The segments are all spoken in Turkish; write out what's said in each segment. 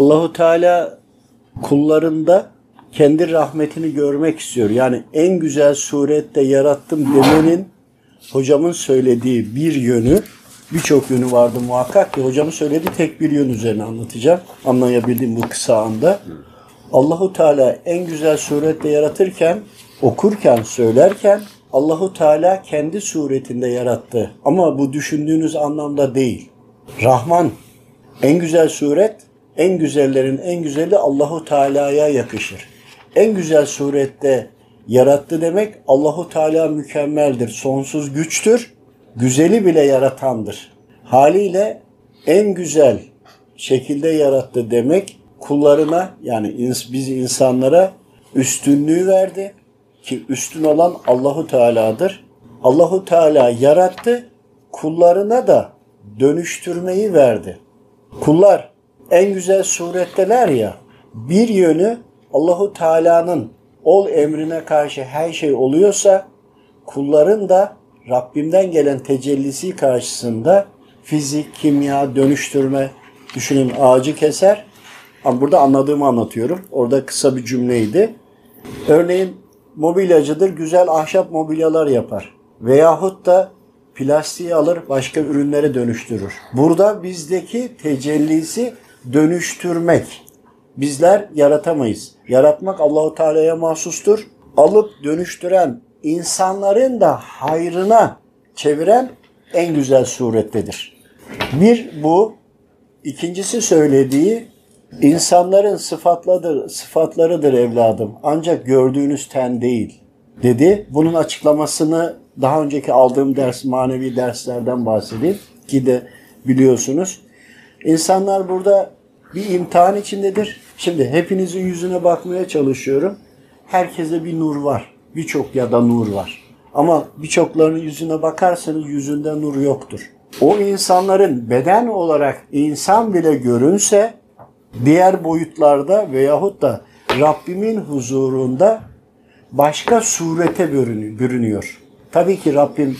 Allahu Teala kullarında kendi rahmetini görmek istiyor. Yani en güzel surette yarattım demenin hocamın söylediği bir yönü, birçok yönü vardı muhakkak ki hocamın söylediği tek bir yön üzerine anlatacağım. Anlayabildiğim bu kısa anda. Allahu Teala en güzel surette yaratırken, okurken, söylerken Allahu Teala kendi suretinde yarattı. Ama bu düşündüğünüz anlamda değil. Rahman en güzel suret, en güzellerin en güzeli Allahu Teala'ya yakışır. En güzel surette yarattı demek Allahu Teala mükemmeldir, sonsuz güçtür, güzeli bile yaratandır. Haliyle en güzel şekilde yarattı demek kullarına yani biz insanlara üstünlüğü verdi ki üstün olan Allahu Teala'dır. Allahu Teala yarattı, kullarına da dönüştürmeyi verdi. Kullar en güzel suretteler ya. Bir yönü Allahu Teala'nın ol emrine karşı her şey oluyorsa kulların da Rabbimden gelen tecellisi karşısında fizik, kimya, dönüştürme düşünün ağacı keser. Ama burada anladığımı anlatıyorum. Orada kısa bir cümleydi. Örneğin mobilyacıdır, güzel ahşap mobilyalar yapar. Veyahut da plastiği alır, başka ürünlere dönüştürür. Burada bizdeki tecellisi dönüştürmek. Bizler yaratamayız. Yaratmak Allahu Teala'ya mahsustur. Alıp dönüştüren insanların da hayrına çeviren en güzel surettedir. Bir bu, ikincisi söylediği insanların sıfatladır, sıfatlarıdır evladım. Ancak gördüğünüz ten değil dedi. Bunun açıklamasını daha önceki aldığım ders, manevi derslerden bahsedeyim ki de biliyorsunuz. İnsanlar burada bir imtihan içindedir. Şimdi hepinizin yüzüne bakmaya çalışıyorum. Herkese bir nur var. Birçok ya da nur var. Ama birçoklarının yüzüne bakarsanız yüzünde nur yoktur. O insanların beden olarak insan bile görünse diğer boyutlarda veyahut da Rabbimin huzurunda başka surete bürünüyor. Tabii ki Rabbim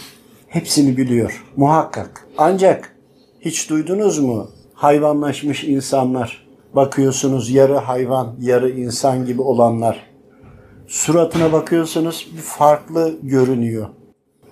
hepsini biliyor muhakkak. Ancak hiç duydunuz mu hayvanlaşmış insanlar? Bakıyorsunuz yarı hayvan, yarı insan gibi olanlar. Suratına bakıyorsunuz bir farklı görünüyor.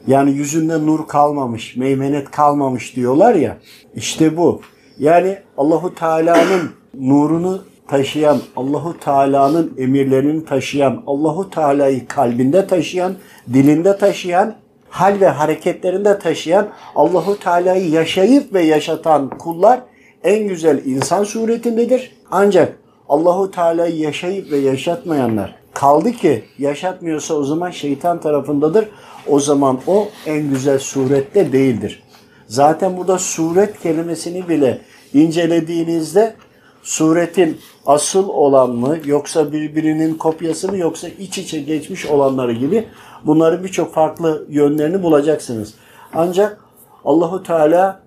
Yani yüzünde nur kalmamış, meymenet kalmamış diyorlar ya. İşte bu. Yani Allahu Teala'nın nurunu taşıyan, Allahu Teala'nın emirlerini taşıyan, Allahu Teala'yı kalbinde taşıyan, dilinde taşıyan, hal ve hareketlerinde taşıyan, Allahu Teala'yı yaşayıp ve yaşatan kullar en güzel insan suretindedir. Ancak Allahu Teala'yı yaşayıp ve yaşatmayanlar kaldı ki yaşatmıyorsa o zaman şeytan tarafındadır. O zaman o en güzel surette değildir. Zaten burada suret kelimesini bile incelediğinizde suretin asıl olan mı yoksa birbirinin kopyası mı yoksa iç içe geçmiş olanları gibi bunların birçok farklı yönlerini bulacaksınız. Ancak Allahu Teala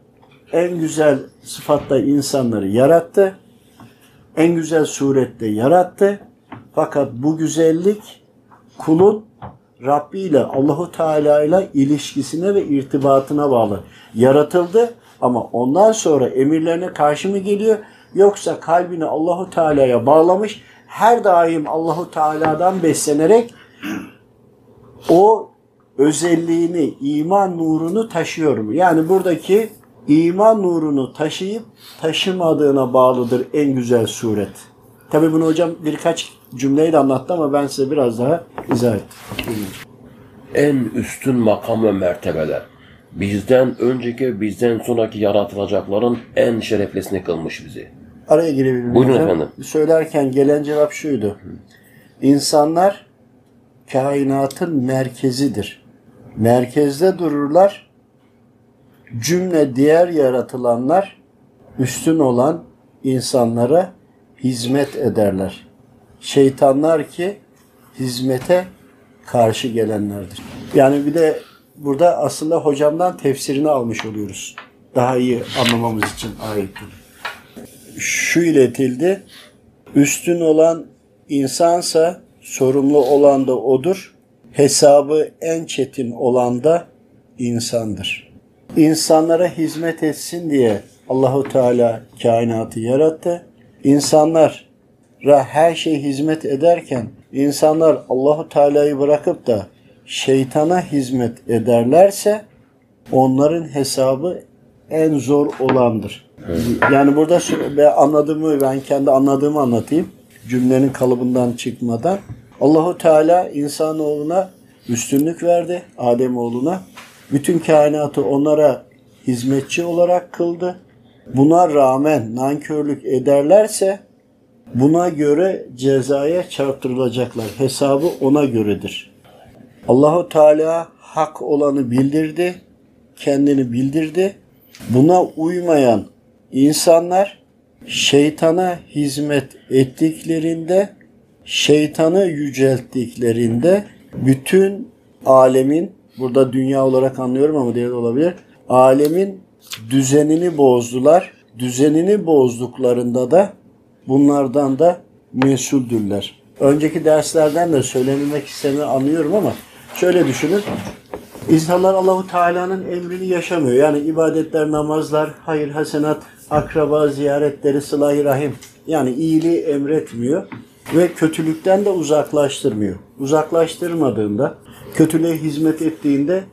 en güzel sıfatla insanları yarattı. En güzel surette yarattı. Fakat bu güzellik kulun Rabbi ile Allahu Teala ile ilişkisine ve irtibatına bağlı. Yaratıldı ama ondan sonra emirlerine karşı mı geliyor yoksa kalbini Allahu Teala'ya bağlamış her daim Allahu Teala'dan beslenerek o özelliğini, iman nurunu taşıyor mu? Yani buradaki iman nurunu taşıyıp taşımadığına bağlıdır en güzel suret. Tabi bunu hocam birkaç cümleyle anlattı ama ben size biraz daha izah ettim. En üstün makam ve mertebeler. Bizden önceki, bizden sonraki yaratılacakların en şereflisini kılmış bizi. Araya girebilir miyim Buyurun efendim. Söylerken gelen cevap şuydu. İnsanlar kainatın merkezidir. Merkezde dururlar. Cümle diğer yaratılanlar üstün olan insanlara hizmet ederler. Şeytanlar ki hizmete karşı gelenlerdir. Yani bir de burada aslında hocamdan tefsirini almış oluyoruz. Daha iyi anlamamız için ayetleri şu iletildi. Üstün olan insansa sorumlu olan da odur. Hesabı en çetin olan da insandır. İnsanlara hizmet etsin diye Allahu Teala kainatı yarattı. insanlara her şey hizmet ederken insanlar Allahu Teala'yı bırakıp da şeytana hizmet ederlerse onların hesabı en zor olandır. Yani burada ben anladığımı ben kendi anladığımı anlatayım. Cümlenin kalıbından çıkmadan. Allahu Teala insanoğluna üstünlük verdi Adem oğluna. Bütün kainatı onlara hizmetçi olarak kıldı. Buna rağmen nankörlük ederlerse buna göre cezaya çarptırılacaklar. Hesabı ona göredir. Allahu Teala hak olanı bildirdi, kendini bildirdi. Buna uymayan insanlar şeytana hizmet ettiklerinde, şeytanı yücelttiklerinde bütün alemin, burada dünya olarak anlıyorum ama diğer olabilir, alemin düzenini bozdular. Düzenini bozduklarında da bunlardan da mesuldürler. Önceki derslerden de söylenilmek istediğini anlıyorum ama şöyle düşünün. İnsanlar Allahu Teala'nın emrini yaşamıyor. Yani ibadetler, namazlar, hayır, hasenat, akraba ziyaretleri, sıla rahim. Yani iyiliği emretmiyor ve kötülükten de uzaklaştırmıyor. Uzaklaştırmadığında, kötülüğe hizmet ettiğinde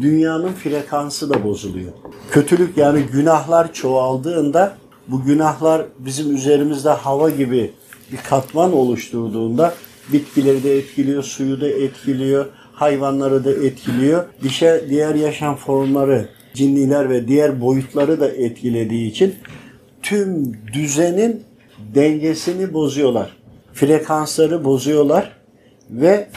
dünyanın frekansı da bozuluyor. Kötülük yani günahlar çoğaldığında bu günahlar bizim üzerimizde hava gibi bir katman oluşturduğunda bitkileri de etkiliyor, suyu da etkiliyor, hayvanları da etkiliyor. Dişe, diğer yaşam formları, cinniler ve diğer boyutları da etkilediği için tüm düzenin dengesini bozuyorlar. Frekansları bozuyorlar ve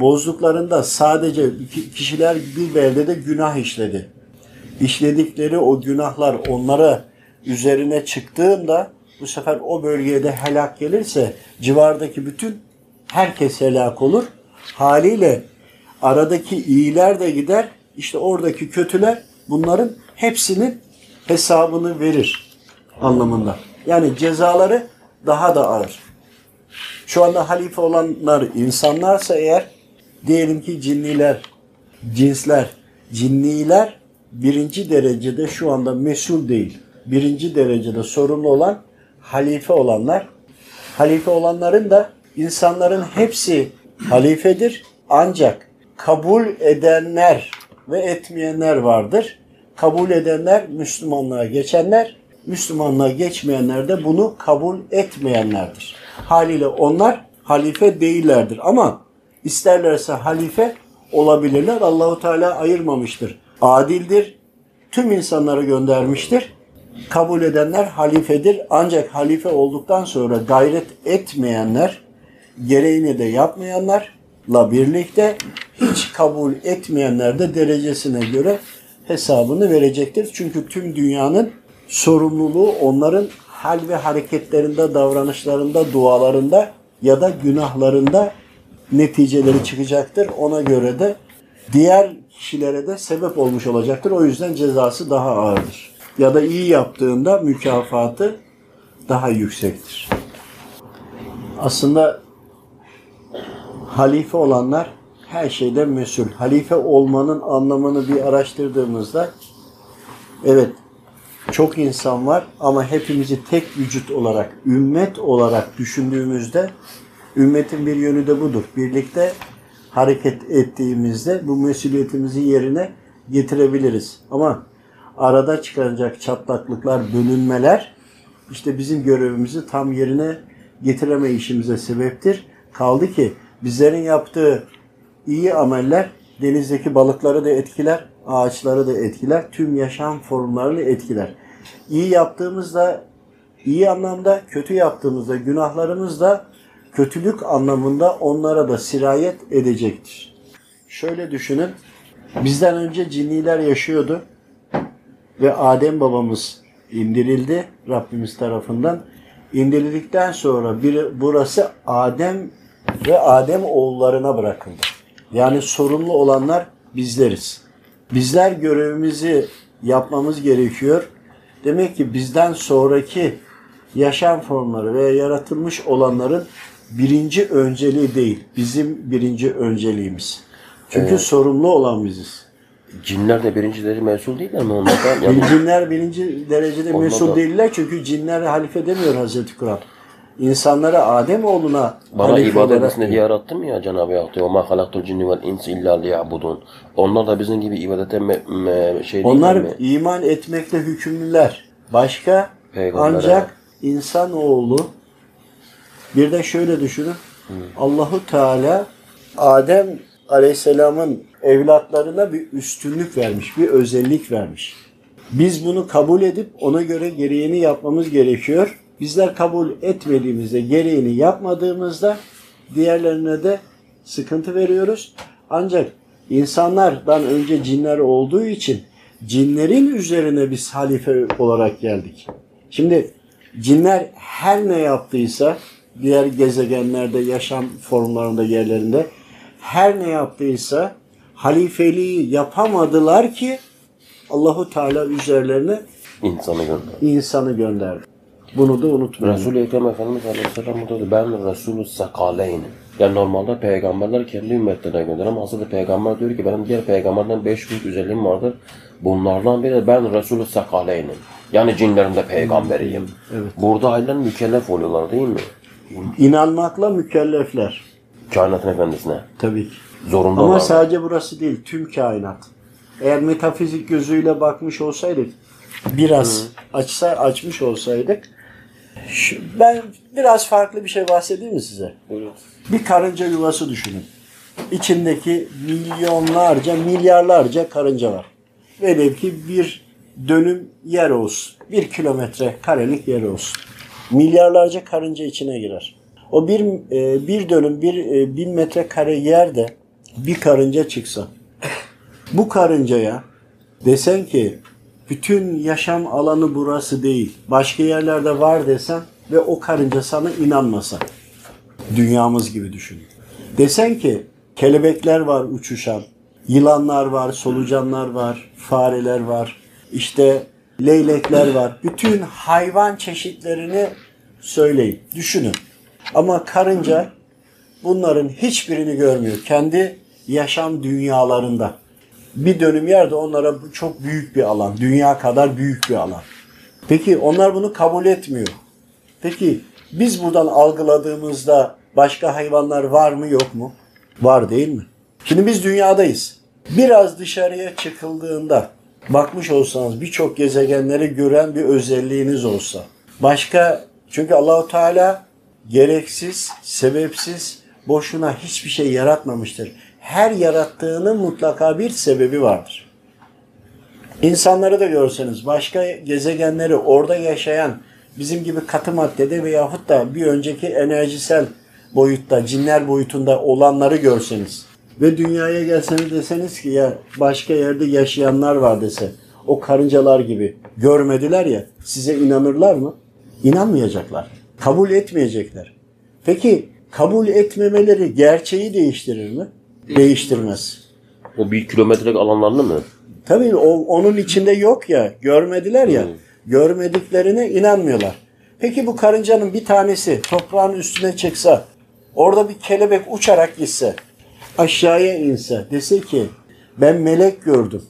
bozduklarında sadece kişiler bir beldede günah işledi. İşledikleri o günahlar onlara üzerine çıktığında bu sefer o bölgeye de helak gelirse civardaki bütün herkes helak olur. Haliyle aradaki iyiler de gider. İşte oradaki kötüler bunların hepsinin hesabını verir anlamında. Yani cezaları daha da ağır. Şu anda halife olanlar insanlarsa eğer diyelim ki cinniler, cinsler, cinniler birinci derecede şu anda mesul değil. Birinci derecede sorumlu olan halife olanlar. Halife olanların da insanların hepsi halifedir. Ancak kabul edenler ve etmeyenler vardır. Kabul edenler Müslümanlığa geçenler, Müslümanlığa geçmeyenler de bunu kabul etmeyenlerdir. Haliyle onlar halife değillerdir ama isterlerse halife olabilirler. Allahu Teala ayırmamıştır. Adildir. Tüm insanları göndermiştir. Kabul edenler halifedir. Ancak halife olduktan sonra gayret etmeyenler, gereğini de yapmayanlarla birlikte hiç kabul etmeyenler de derecesine göre hesabını verecektir. Çünkü tüm dünyanın sorumluluğu onların hal ve hareketlerinde, davranışlarında, dualarında ya da günahlarında neticeleri çıkacaktır. Ona göre de diğer kişilere de sebep olmuş olacaktır. O yüzden cezası daha ağırdır. Ya da iyi yaptığında mükafatı daha yüksektir. Aslında halife olanlar her şeyden mesul. Halife olmanın anlamını bir araştırdığımızda evet çok insan var ama hepimizi tek vücut olarak, ümmet olarak düşündüğümüzde ümmetin bir yönü de budur. Birlikte hareket ettiğimizde bu mesuliyetimizi yerine getirebiliriz. Ama arada çıkaracak çatlaklıklar, bölünmeler işte bizim görevimizi tam yerine getiremeyişimize sebeptir. Kaldı ki bizlerin yaptığı iyi ameller denizdeki balıkları da etkiler, ağaçları da etkiler, tüm yaşam formlarını etkiler. İyi yaptığımızda, iyi anlamda, kötü yaptığımızda, günahlarımız da kötülük anlamında onlara da sirayet edecektir. Şöyle düşünün, bizden önce cinniler yaşıyordu ve Adem babamız indirildi Rabbimiz tarafından. İndirildikten sonra bir, burası Adem ve Adem oğullarına bırakıldı. Yani sorumlu olanlar bizleriz. Bizler görevimizi yapmamız gerekiyor. Demek ki bizden sonraki yaşam formları veya yaratılmış olanların birinci önceliği değil. Bizim birinci önceliğimiz. Çünkü Ee, sorumlu olan biziz. Cinler de birinci derece mesul değiller mi onlardan? Yani Cinler birinci derecede Ondan da- değiller çünkü cinler halife demiyor Hazreti Kur'an. İnsanları Ademoğluna bana halife ibadet olarak- etmesini diye yarattım ya Cenab-ı Hak diyor. Ma halaktul cinni vel insi illa liya'budun. Onlar da bizim gibi ibadete me, me- şey Onlar değil mi? iman etmekle hükümlüler. Başka Peygamber'e. ancak insanoğlu bir de şöyle düşünün. Allahu Teala Adem Aleyhisselam'ın evlatlarına bir üstünlük vermiş, bir özellik vermiş. Biz bunu kabul edip ona göre gereğini yapmamız gerekiyor. Bizler kabul etmediğimizde, gereğini yapmadığımızda diğerlerine de sıkıntı veriyoruz. Ancak insanlardan önce cinler olduğu için cinlerin üzerine biz halife olarak geldik. Şimdi cinler her ne yaptıysa diğer gezegenlerde, yaşam formlarında, yerlerinde her ne yaptıysa halifeliği yapamadılar ki Allahu Teala üzerlerine İnsanı gönder. insanı gönderdi. Bunu da unutmayın. Resul-i Ekrem Efendimiz Aleyhisselam burada diyor, ben Resulü Sakaleynim. Yani normalde peygamberler kendi ümmetlerine gönderir ama aslında peygamber diyor ki benim diğer peygamberden beş büyük özelliğim vardır. Bunlardan biri de ben Resulü Sakaleynim. Yani cinlerin de peygamberiyim. Evet. Burada ailen mükellef oluyorlar değil mi? İnanmakla mükellefler. Kainatın efendisine. Tabii ki. Zorunda Ama var. sadece burası değil, tüm kainat. Eğer metafizik gözüyle bakmış olsaydık, biraz açsa açmış olsaydık, şu- ben biraz farklı bir şey bahsedeyim mi size? Buyurun. Bir karınca yuvası düşünün. İçindeki milyonlarca, milyarlarca karınca var. Velev ki bir dönüm yer olsun. Bir kilometre karelik yer olsun. Milyarlarca karınca içine girer. O bir, e, bir dönüm, bir e, bin metre kare yerde bir karınca çıksa. Bu karıncaya desen ki bütün yaşam alanı burası değil. Başka yerlerde var desen ve o karınca sana inanmasa. Dünyamız gibi düşünün. Desen ki kelebekler var uçuşan, yılanlar var, solucanlar var, fareler var, işte leylekler var. Bütün hayvan çeşitlerini söyleyin, düşünün. Ama karınca bunların hiçbirini görmüyor. Kendi yaşam dünyalarında. Bir dönüm yerde onlara bu çok büyük bir alan. Dünya kadar büyük bir alan. Peki onlar bunu kabul etmiyor. Peki biz buradan algıladığımızda başka hayvanlar var mı yok mu? Var değil mi? Şimdi biz dünyadayız. Biraz dışarıya çıkıldığında bakmış olsanız birçok gezegenleri gören bir özelliğiniz olsa. Başka çünkü Allahu Teala gereksiz, sebepsiz, boşuna hiçbir şey yaratmamıştır. Her yarattığının mutlaka bir sebebi vardır. İnsanları da görseniz başka gezegenleri orada yaşayan bizim gibi katı maddede veyahut da bir önceki enerjisel boyutta, cinler boyutunda olanları görseniz ve dünyaya gelseniz deseniz ki ya başka yerde yaşayanlar var dese o karıncalar gibi görmediler ya size inanırlar mı? İnanmayacaklar. Kabul etmeyecekler. Peki kabul etmemeleri gerçeği değiştirir mi? Değiştirmez. O bir kilometrelik alanlarını mı? Tabii o, onun içinde yok ya, görmediler ya. Hmm. Görmediklerine inanmıyorlar. Peki bu karıncanın bir tanesi toprağın üstüne çıksa, orada bir kelebek uçarak gitse, aşağıya inse, dese ki ben melek gördüm.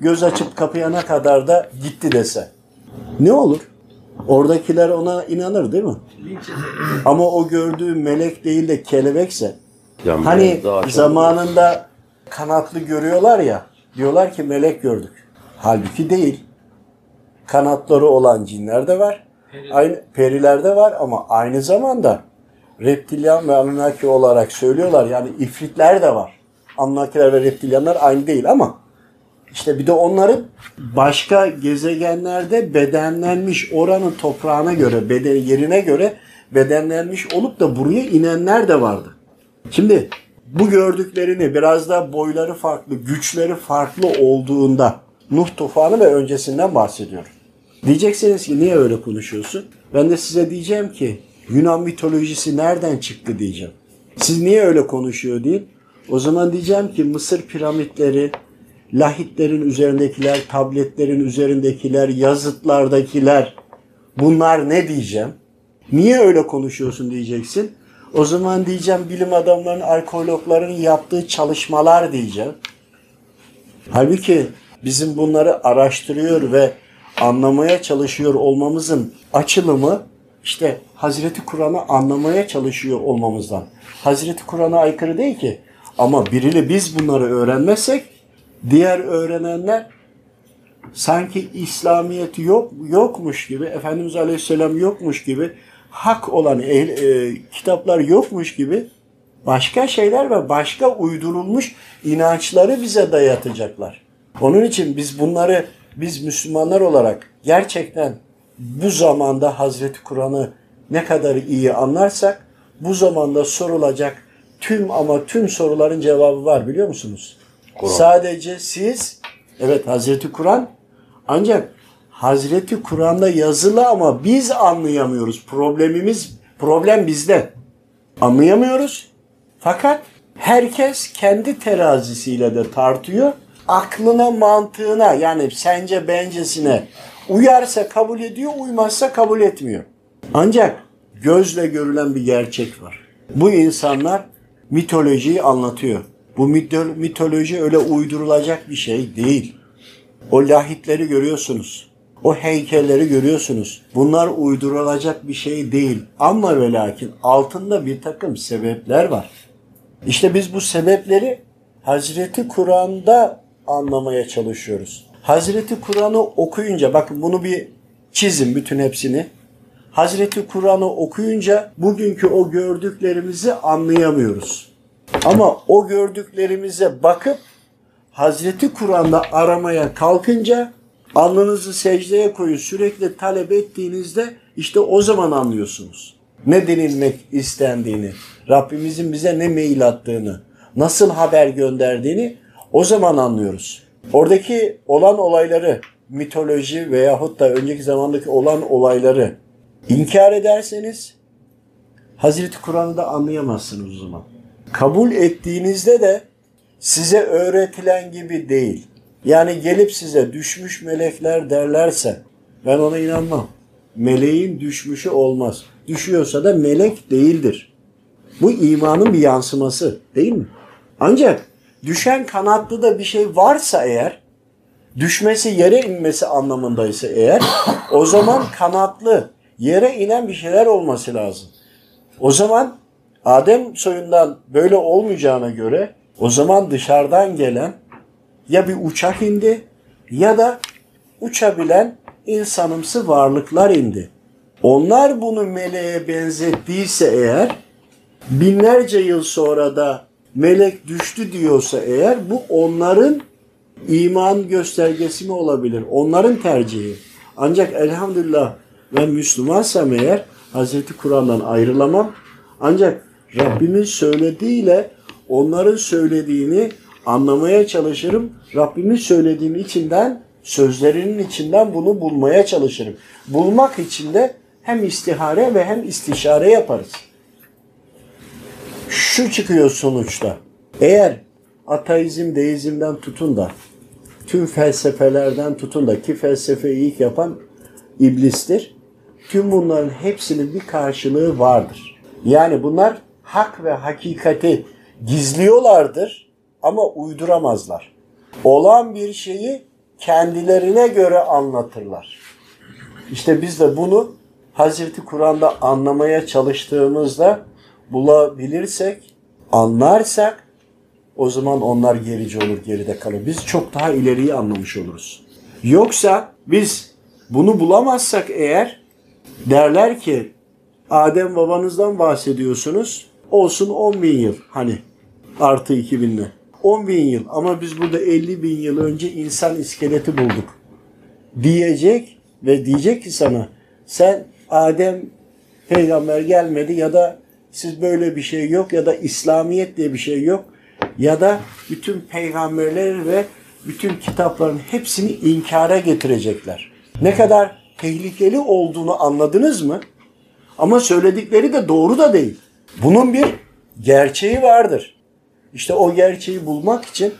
Göz açıp kapayana kadar da gitti dese. Ne olur? Oradakiler ona inanır değil mi? Ama o gördüğü melek değil de kelebekse, Yani Hani zamanında kanatlı görüyorlar ya, diyorlar ki melek gördük. Halbuki değil. Kanatları olan cinler de var. Aynı periler de var ama aynı zamanda reptilyan ve Anunnaki olarak söylüyorlar. Yani ifritler de var. Anunnakiler ve reptilyanlar aynı değil ama işte bir de onların başka gezegenlerde bedenlenmiş oranın toprağına göre, beden, yerine göre bedenlenmiş olup da buraya inenler de vardı. Şimdi bu gördüklerini biraz da boyları farklı, güçleri farklı olduğunda Nuh tufanı ve öncesinden bahsediyorum. Diyeceksiniz ki niye öyle konuşuyorsun? Ben de size diyeceğim ki Yunan mitolojisi nereden çıktı diyeceğim. Siz niye öyle konuşuyor değil? O zaman diyeceğim ki Mısır piramitleri, lahitlerin üzerindekiler, tabletlerin üzerindekiler, yazıtlardakiler bunlar ne diyeceğim? Niye öyle konuşuyorsun diyeceksin. O zaman diyeceğim bilim adamlarının, arkeologların yaptığı çalışmalar diyeceğim. Halbuki bizim bunları araştırıyor ve anlamaya çalışıyor olmamızın açılımı işte Hazreti Kur'an'ı anlamaya çalışıyor olmamızdan. Hazreti Kur'an'a aykırı değil ki. Ama biriyle biz bunları öğrenmezsek diğer öğrenenler sanki İslamiyet yok yokmuş gibi, Efendimiz Aleyhisselam yokmuş gibi, hak olan ehl, e, kitaplar yokmuş gibi başka şeyler ve başka uydurulmuş inançları bize dayatacaklar. Onun için biz bunları biz Müslümanlar olarak gerçekten bu zamanda Hazreti Kur'an'ı ne kadar iyi anlarsak bu zamanda sorulacak tüm ama tüm soruların cevabı var biliyor musunuz? Sadece siz evet Hazreti Kur'an ancak Hazreti Kur'an'da yazılı ama biz anlayamıyoruz. Problemimiz problem bizde. Anlayamıyoruz. Fakat herkes kendi terazisiyle de tartıyor. Aklına, mantığına yani sence bencesine uyarsa kabul ediyor, uymazsa kabul etmiyor. Ancak gözle görülen bir gerçek var. Bu insanlar mitolojiyi anlatıyor. Bu mito- mitoloji öyle uydurulacak bir şey değil. O lahitleri görüyorsunuz. O heykelleri görüyorsunuz. Bunlar uydurulacak bir şey değil. Ama ve lakin altında bir takım sebepler var. İşte biz bu sebepleri Hazreti Kur'an'da anlamaya çalışıyoruz. Hazreti Kur'an'ı okuyunca bakın bunu bir çizin bütün hepsini. Hazreti Kur'an'ı okuyunca bugünkü o gördüklerimizi anlayamıyoruz. Ama o gördüklerimize bakıp Hazreti Kur'an'da aramaya kalkınca alnınızı secdeye koyun sürekli talep ettiğinizde işte o zaman anlıyorsunuz. Ne denilmek istendiğini, Rabbimizin bize ne mail attığını, nasıl haber gönderdiğini o zaman anlıyoruz. Oradaki olan olayları, mitoloji veyahut da önceki zamandaki olan olayları inkar ederseniz Hazreti Kur'an'ı da anlayamazsınız o zaman. Kabul ettiğinizde de size öğretilen gibi değil. Yani gelip size düşmüş melekler derlerse ben ona inanmam. Meleğin düşmüşü olmaz. Düşüyorsa da melek değildir. Bu imanın bir yansıması değil mi? Ancak düşen kanatlı da bir şey varsa eğer düşmesi yere inmesi anlamındaysa eğer o zaman kanatlı yere inen bir şeyler olması lazım. O zaman Adem soyundan böyle olmayacağına göre o zaman dışarıdan gelen ya bir uçak indi ya da uçabilen insanımsı varlıklar indi. Onlar bunu meleğe benzettiyse eğer binlerce yıl sonra da melek düştü diyorsa eğer bu onların iman göstergesi mi olabilir? Onların tercihi. Ancak elhamdülillah ben Müslümansam eğer Hazreti Kur'an'dan ayrılamam. Ancak Rabbimin söylediğiyle onların söylediğini anlamaya çalışırım. Rabbimin söylediğinin içinden, sözlerinin içinden bunu bulmaya çalışırım. Bulmak için de hem istihare ve hem istişare yaparız. Şu çıkıyor sonuçta. Eğer ateizm, deizmden tutun da tüm felsefelerden tutun da ki felsefeyi ilk yapan iblistir. Tüm bunların hepsinin bir karşılığı vardır. Yani bunlar hak ve hakikati gizliyorlardır ama uyduramazlar. Olan bir şeyi kendilerine göre anlatırlar. İşte biz de bunu Hazreti Kur'an'da anlamaya çalıştığımızda bulabilirsek, anlarsak o zaman onlar gerici olur, geride kalır. Biz çok daha ileriyi anlamış oluruz. Yoksa biz bunu bulamazsak eğer derler ki Adem babanızdan bahsediyorsunuz. Olsun 10 bin yıl hani artı 2000'le. 10 bin yıl ama biz burada 50 bin yıl önce insan iskeleti bulduk. Diyecek ve diyecek ki sana sen Adem peygamber gelmedi ya da siz böyle bir şey yok ya da İslamiyet diye bir şey yok ya da bütün peygamberler ve bütün kitapların hepsini inkara getirecekler. Ne kadar tehlikeli olduğunu anladınız mı? Ama söyledikleri de doğru da değil. Bunun bir gerçeği vardır. İşte o gerçeği bulmak için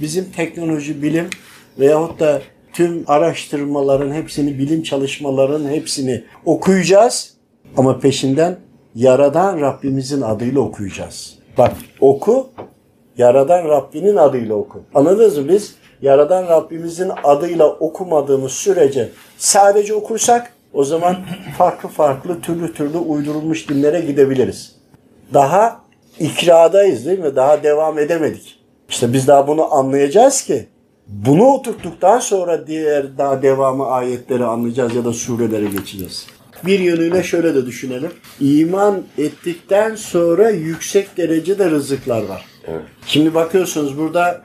bizim teknoloji, bilim veyahut da tüm araştırmaların hepsini, bilim çalışmaların hepsini okuyacağız. Ama peşinden Yaradan Rabbimizin adıyla okuyacağız. Bak oku, Yaradan Rabbinin adıyla oku. Anladınız mı? Biz Yaradan Rabbimizin adıyla okumadığımız sürece sadece okursak o zaman farklı farklı türlü türlü uydurulmuş dinlere gidebiliriz. Daha ikradayız değil mi? Daha devam edemedik. İşte biz daha bunu anlayacağız ki bunu oturttuktan sonra diğer daha devamı ayetleri anlayacağız ya da surelere geçeceğiz. Bir yönüyle şöyle de düşünelim. İman ettikten sonra yüksek derecede rızıklar var. Evet. Şimdi bakıyorsunuz burada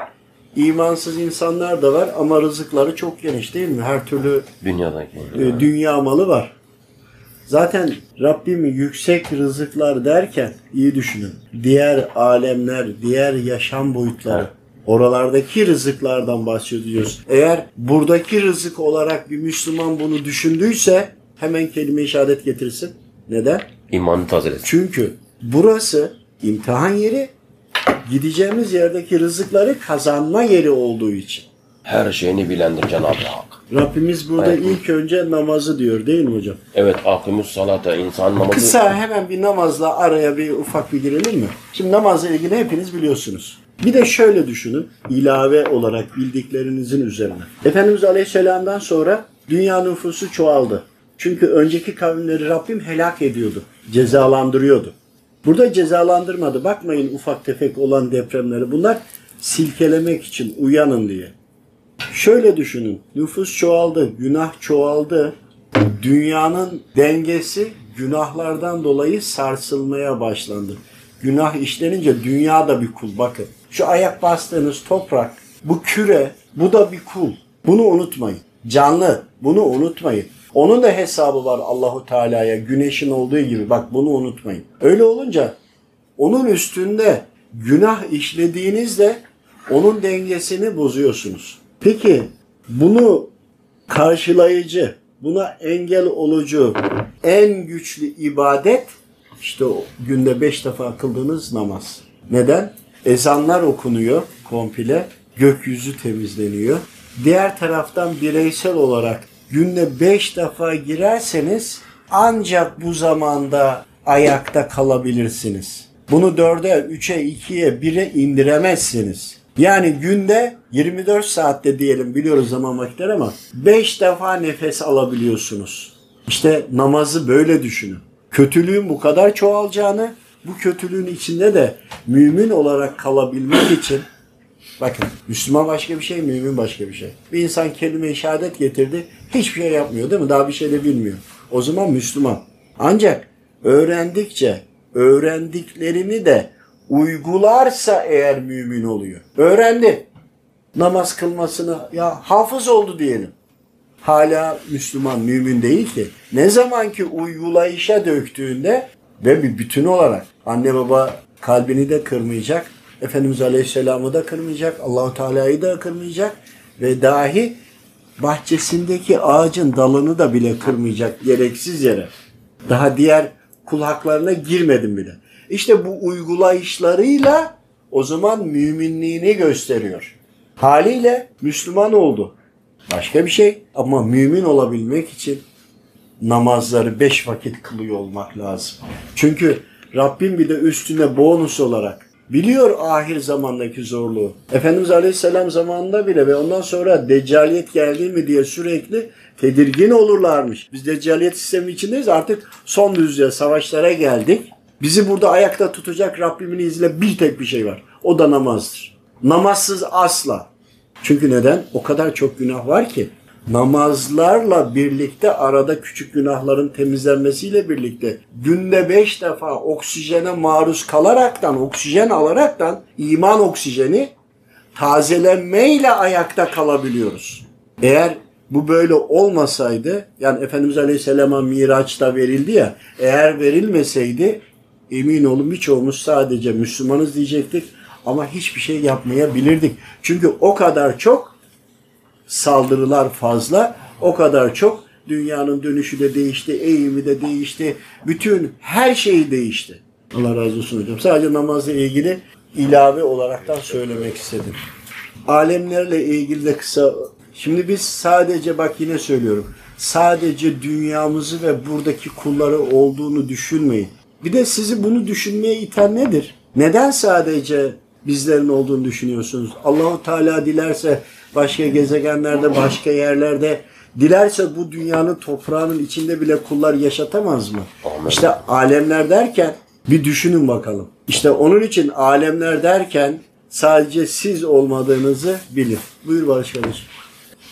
imansız insanlar da var ama rızıkları çok geniş değil mi? Her türlü Dünyadaki. e, dünya malı var. Zaten Rabbim yüksek rızıklar derken iyi düşünün. Diğer alemler, diğer yaşam boyutları. Oralardaki rızıklardan bahsediyoruz. Eğer buradaki rızık olarak bir Müslüman bunu düşündüyse hemen kelime-i şehadet getirsin. Neden? İmanı tazelesin. Çünkü burası imtihan yeri, gideceğimiz yerdeki rızıkları kazanma yeri olduğu için. Her şeyini bilendir Cenab-ı Hak. Rabbimiz burada Evet. ilk önce namazı diyor değil mi hocam? Evet akımüs salata insan namazı. Kısa hemen bir namazla araya bir ufak bir girelim mi? Şimdi namazla ilgili hepiniz biliyorsunuz. Bir de şöyle düşünün, ilave olarak bildiklerinizin üzerine. Efendimiz Aleyhisselam'dan sonra dünya nüfusu çoğaldı. Çünkü önceki kavimleri Rabbim helak ediyordu, cezalandırıyordu. Burada cezalandırmadı. Bakmayın ufak tefek olan depremleri. Bunlar silkelemek için uyanın diye. Şöyle düşünün. Nüfus çoğaldı, günah çoğaldı. Dünyanın dengesi günahlardan dolayı sarsılmaya başlandı. Günah işlenince dünya da bir kul. Bakın şu ayak bastığınız toprak, bu küre, bu da bir kul. Bunu unutmayın. Canlı, bunu unutmayın. Onun da hesabı var Allahu Teala'ya güneşin olduğu gibi. Bak bunu unutmayın. Öyle olunca onun üstünde günah işlediğinizde onun dengesini bozuyorsunuz. Peki bunu karşılayıcı, buna engel olucu en güçlü ibadet işte o günde beş defa kıldığınız namaz. Neden? Ezanlar okunuyor komple, gökyüzü temizleniyor. Diğer taraftan bireysel olarak günde beş defa girerseniz ancak bu zamanda ayakta kalabilirsiniz. Bunu dörde, üçe, ikiye, bire indiremezsiniz. Yani günde 24 saatte diyelim biliyoruz zaman vakitler ama 5 defa nefes alabiliyorsunuz. İşte namazı böyle düşünün. Kötülüğün bu kadar çoğalacağını, bu kötülüğün içinde de mümin olarak kalabilmek için Bakın Müslüman başka bir şey, mümin başka bir şey. Bir insan kelime-i şehadet getirdi, hiçbir şey yapmıyor değil mi? Daha bir şey de bilmiyor. O zaman Müslüman. Ancak öğrendikçe, öğrendiklerini de uygularsa eğer mümin oluyor. Öğrendi. Namaz kılmasını, ya hafız oldu diyelim. Hala Müslüman, mümin değil ki. Ne zaman ki uygulayışa döktüğünde ve bir bütün olarak anne baba kalbini de kırmayacak, Efendimiz Aleyhisselam'ı da kırmayacak, Allahu Teala'yı da kırmayacak ve dahi bahçesindeki ağacın dalını da bile kırmayacak gereksiz yere. Daha diğer kul haklarına girmedim bile. İşte bu uygulayışlarıyla o zaman müminliğini gösteriyor. Haliyle Müslüman oldu. Başka bir şey ama mümin olabilmek için namazları beş vakit kılıyor olmak lazım. Çünkü Rabbim bir de üstüne bonus olarak biliyor ahir zamandaki zorluğu. Efendimiz Aleyhisselam zamanında bile ve ondan sonra deccaliyet geldi mi diye sürekli tedirgin olurlarmış. Biz deccaliyet sistemi içindeyiz artık son düzlüğe savaşlara geldik. Bizi burada ayakta tutacak Rabbimin izniyle bir tek bir şey var. O da namazdır. Namazsız asla. Çünkü neden? O kadar çok günah var ki namazlarla birlikte arada küçük günahların temizlenmesiyle birlikte günde beş defa oksijene maruz kalaraktan, oksijen alaraktan iman oksijeni tazelenmeyle ayakta kalabiliyoruz. Eğer bu böyle olmasaydı yani Efendimiz Aleyhisselam'a Miraç'ta verildi ya eğer verilmeseydi emin olun birçoğumuz sadece Müslümanız diyecektik ama hiçbir şey yapmayabilirdik. Çünkü o kadar çok saldırılar fazla. O kadar çok dünyanın dönüşü de değişti, eğimi de değişti. Bütün her şey değişti. Allah razı olsun hocam. Sadece namazla ilgili ilave olaraktan söylemek istedim. Alemlerle ilgili de kısa Şimdi biz sadece bak yine söylüyorum. Sadece dünyamızı ve buradaki kulları olduğunu düşünmeyin. Bir de sizi bunu düşünmeye iten nedir? Neden sadece bizlerin olduğunu düşünüyorsunuz? Allahu Teala dilerse başka gezegenlerde, başka yerlerde dilerse bu dünyanın toprağının içinde bile kullar yaşatamaz mı? Amin. İşte alemler derken bir düşünün bakalım. İşte onun için alemler derken sadece siz olmadığınızı bilin. Buyur Barış kardeşim.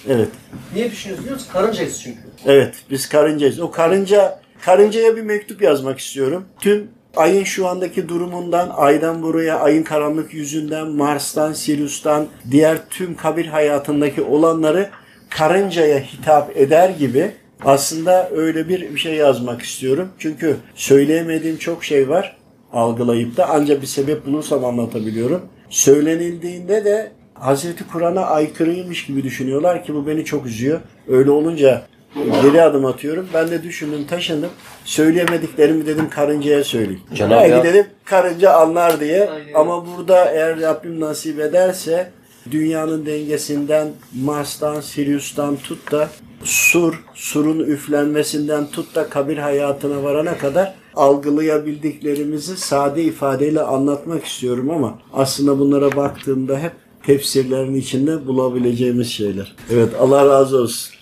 Evet. Niye musun? Karıncayız çünkü. Evet biz karıncayız. O karınca karıncaya bir mektup yazmak istiyorum. Tüm ayın şu andaki durumundan, aydan buraya, ayın karanlık yüzünden, Mars'tan, Sirius'tan, diğer tüm kabir hayatındaki olanları karıncaya hitap eder gibi aslında öyle bir bir şey yazmak istiyorum. Çünkü söyleyemediğim çok şey var algılayıp da ancak bir sebep bulursam anlatabiliyorum. Söylenildiğinde de Hazreti Kur'an'a aykırıymış gibi düşünüyorlar ki bu beni çok üzüyor. Öyle olunca geri adım atıyorum. Ben de düşündüm, taşındım. Söyleyemediklerimi dedim karıncaya söyleyeyim. Cenab-ı Belki Hak- dedim karınca anlar diye. Aynen. Ama burada eğer Rabbim nasip ederse dünyanın dengesinden Mars'tan, Sirius'tan tut da sur, surun üflenmesinden tut da kabir hayatına varana kadar algılayabildiklerimizi sade ifadeyle anlatmak istiyorum ama aslında bunlara baktığımda hep tefsirlerin içinde bulabileceğimiz şeyler. Evet Allah razı olsun.